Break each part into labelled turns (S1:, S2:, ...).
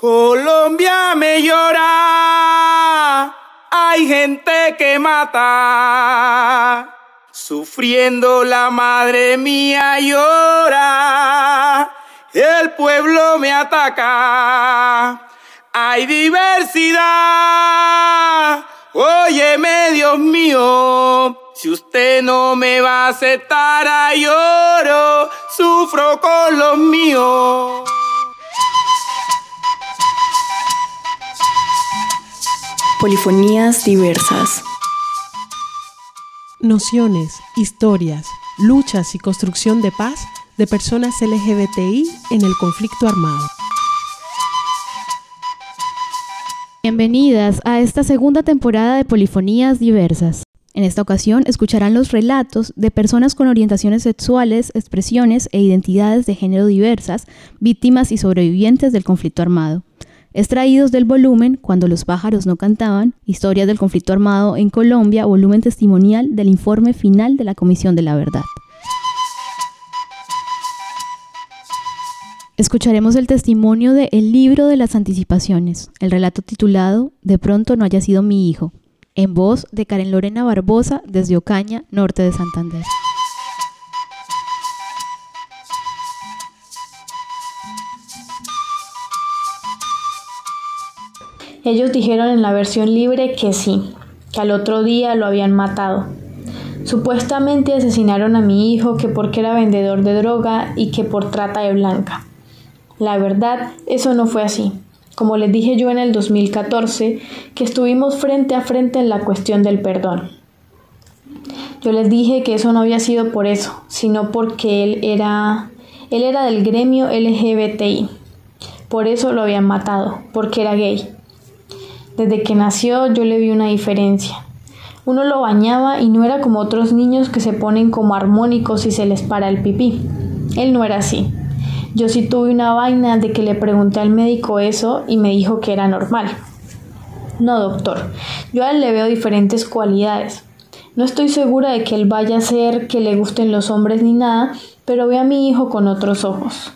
S1: Colombia me llora, hay gente que mata, sufriendo la madre mía llora, el pueblo me ataca, hay diversidad, óyeme Dios mío, si usted no me va a aceptar lloro, sufro con los míos.
S2: Polifonías diversas.
S3: Nociones, historias, luchas y construcción de paz de personas LGBTI en el conflicto armado.
S4: Bienvenidas a esta segunda temporada de Polifonías Diversas. En esta ocasión escucharán los relatos de personas con orientaciones sexuales, expresiones e identidades de género diversas, víctimas y sobrevivientes del conflicto armado extraídos del volumen Cuando los pájaros no cantaban, Historias del conflicto armado en Colombia, volumen testimonial del informe final de la Comisión de la Verdad. Escucharemos el testimonio de El libro de las anticipaciones, el relato titulado De pronto no haya sido mi hijo, en voz de Karen Lorena Barbosa desde Ocaña, norte de Santander.
S5: Ellos dijeron en la versión libre que sí, que al otro día lo habían matado. Supuestamente asesinaron a mi hijo que porque era vendedor de droga y que por trata de blanca. La verdad, eso no fue así. Como les dije yo en el 2014, que estuvimos frente a frente en la cuestión del perdón. Yo les dije que eso no había sido por eso, sino porque él era él era del gremio LGBTI. Por eso lo habían matado, porque era gay. Desde que nació yo le vi una diferencia. Uno lo bañaba y no era como otros niños que se ponen como armónicos y se les para el pipí. Él no era así. Yo sí tuve una vaina de que le pregunté al médico eso y me dijo que era normal. No, doctor, yo a él le veo diferentes cualidades. No estoy segura de que él vaya a ser que le gusten los hombres ni nada, pero ve a mi hijo con otros ojos.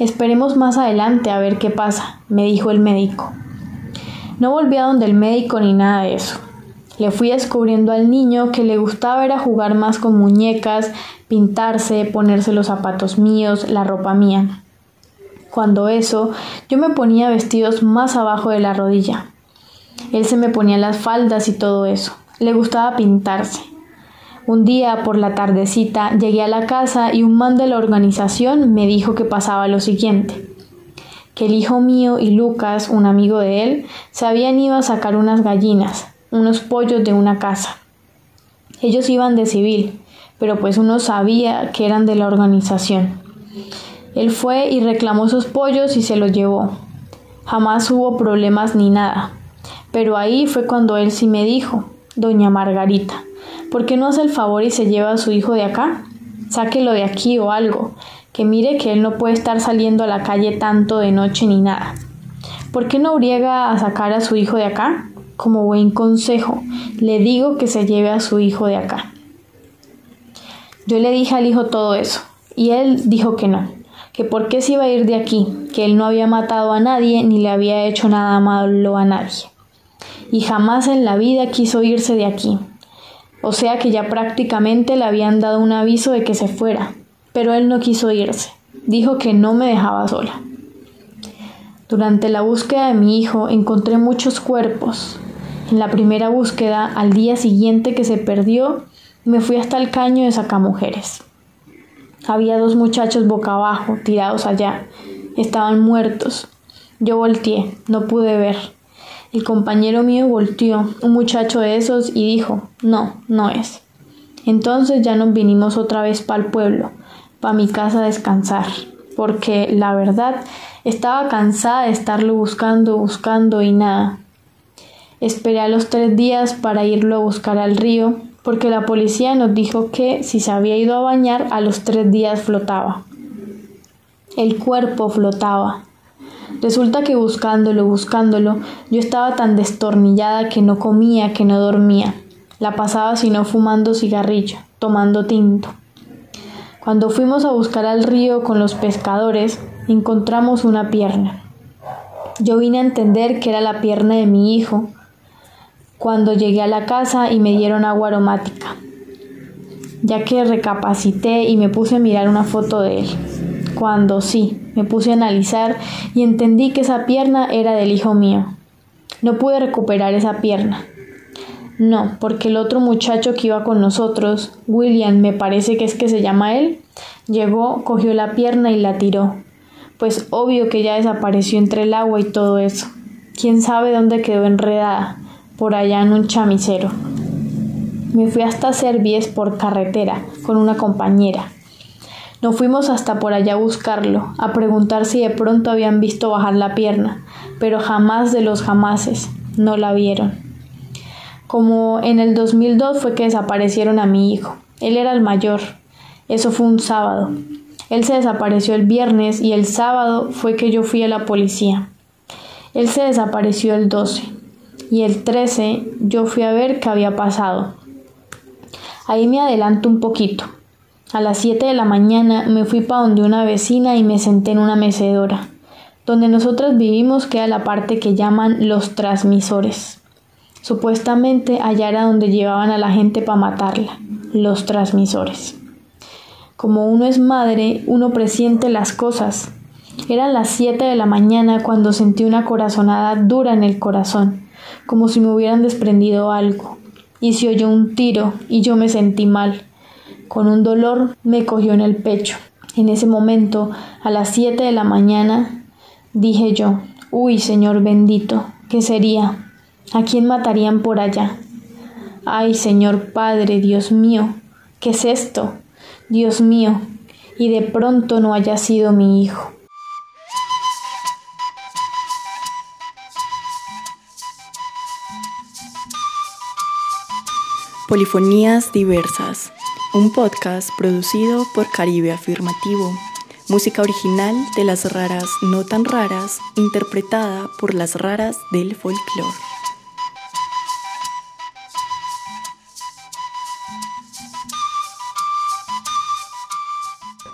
S5: Esperemos más adelante a ver qué pasa, me dijo el médico. No volví a donde el médico ni nada de eso. Le fui descubriendo al niño que le gustaba era jugar más con muñecas, pintarse, ponerse los zapatos míos, la ropa mía. Cuando eso, yo me ponía vestidos más abajo de la rodilla. Él se me ponía las faldas y todo eso. Le gustaba pintarse. Un día por la tardecita llegué a la casa y un man de la organización me dijo que pasaba lo siguiente que el hijo mío y Lucas, un amigo de él, se habían ido a sacar unas gallinas, unos pollos de una casa. Ellos iban de civil, pero pues uno sabía que eran de la organización. Él fue y reclamó esos pollos y se los llevó. Jamás hubo problemas ni nada. Pero ahí fue cuando él sí me dijo, Doña Margarita, ¿por qué no hace el favor y se lleva a su hijo de acá? Sáquelo de aquí o algo que mire que él no puede estar saliendo a la calle tanto de noche ni nada. ¿Por qué no briega a sacar a su hijo de acá? Como buen consejo, le digo que se lleve a su hijo de acá. Yo le dije al hijo todo eso, y él dijo que no, que por qué se iba a ir de aquí, que él no había matado a nadie ni le había hecho nada malo a nadie. Y jamás en la vida quiso irse de aquí. O sea que ya prácticamente le habían dado un aviso de que se fuera, pero él no quiso irse. Dijo que no me dejaba sola. Durante la búsqueda de mi hijo encontré muchos cuerpos. En la primera búsqueda, al día siguiente que se perdió, me fui hasta el caño de Sacamujeres. Había dos muchachos boca abajo, tirados allá. Estaban muertos. Yo volteé, no pude ver. El compañero mío volteó, un muchacho de esos, y dijo, no, no es. Entonces ya nos vinimos otra vez para el pueblo a mi casa a descansar, porque la verdad estaba cansada de estarlo buscando, buscando y nada. Esperé a los tres días para irlo a buscar al río, porque la policía nos dijo que si se había ido a bañar a los tres días flotaba. El cuerpo flotaba. Resulta que buscándolo, buscándolo, yo estaba tan destornillada que no comía, que no dormía. La pasaba sino fumando cigarrillo, tomando tinto. Cuando fuimos a buscar al río con los pescadores, encontramos una pierna. Yo vine a entender que era la pierna de mi hijo cuando llegué a la casa y me dieron agua aromática, ya que recapacité y me puse a mirar una foto de él. Cuando sí, me puse a analizar y entendí que esa pierna era del hijo mío. No pude recuperar esa pierna. No, porque el otro muchacho que iba con nosotros, William, me parece que es que se llama él, llegó, cogió la pierna y la tiró. Pues obvio que ya desapareció entre el agua y todo eso. Quién sabe dónde quedó enredada, por allá en un chamisero. Me fui hasta Servies por carretera con una compañera. Nos fuimos hasta por allá a buscarlo, a preguntar si de pronto habían visto bajar la pierna, pero jamás de los jamases no la vieron. Como en el 2002 fue que desaparecieron a mi hijo. Él era el mayor. Eso fue un sábado. Él se desapareció el viernes y el sábado fue que yo fui a la policía. Él se desapareció el 12 y el 13 yo fui a ver qué había pasado. Ahí me adelanto un poquito. A las 7 de la mañana me fui para donde una vecina y me senté en una mecedora. Donde nosotras vivimos queda la parte que llaman los transmisores. Supuestamente allá era donde llevaban a la gente para matarla, los transmisores. Como uno es madre, uno presiente las cosas. Eran las 7 de la mañana cuando sentí una corazonada dura en el corazón, como si me hubieran desprendido algo. Y se oyó un tiro y yo me sentí mal con un dolor me cogió en el pecho. En ese momento, a las siete de la mañana, dije yo, uy, Señor bendito, ¿qué sería? ¿A quién matarían por allá? Ay, Señor Padre, Dios mío, ¿qué es esto? Dios mío, y de pronto no haya sido mi hijo.
S2: Polifonías diversas un podcast producido por Caribe Afirmativo. Música original de las raras no tan raras, interpretada por las raras del folclore.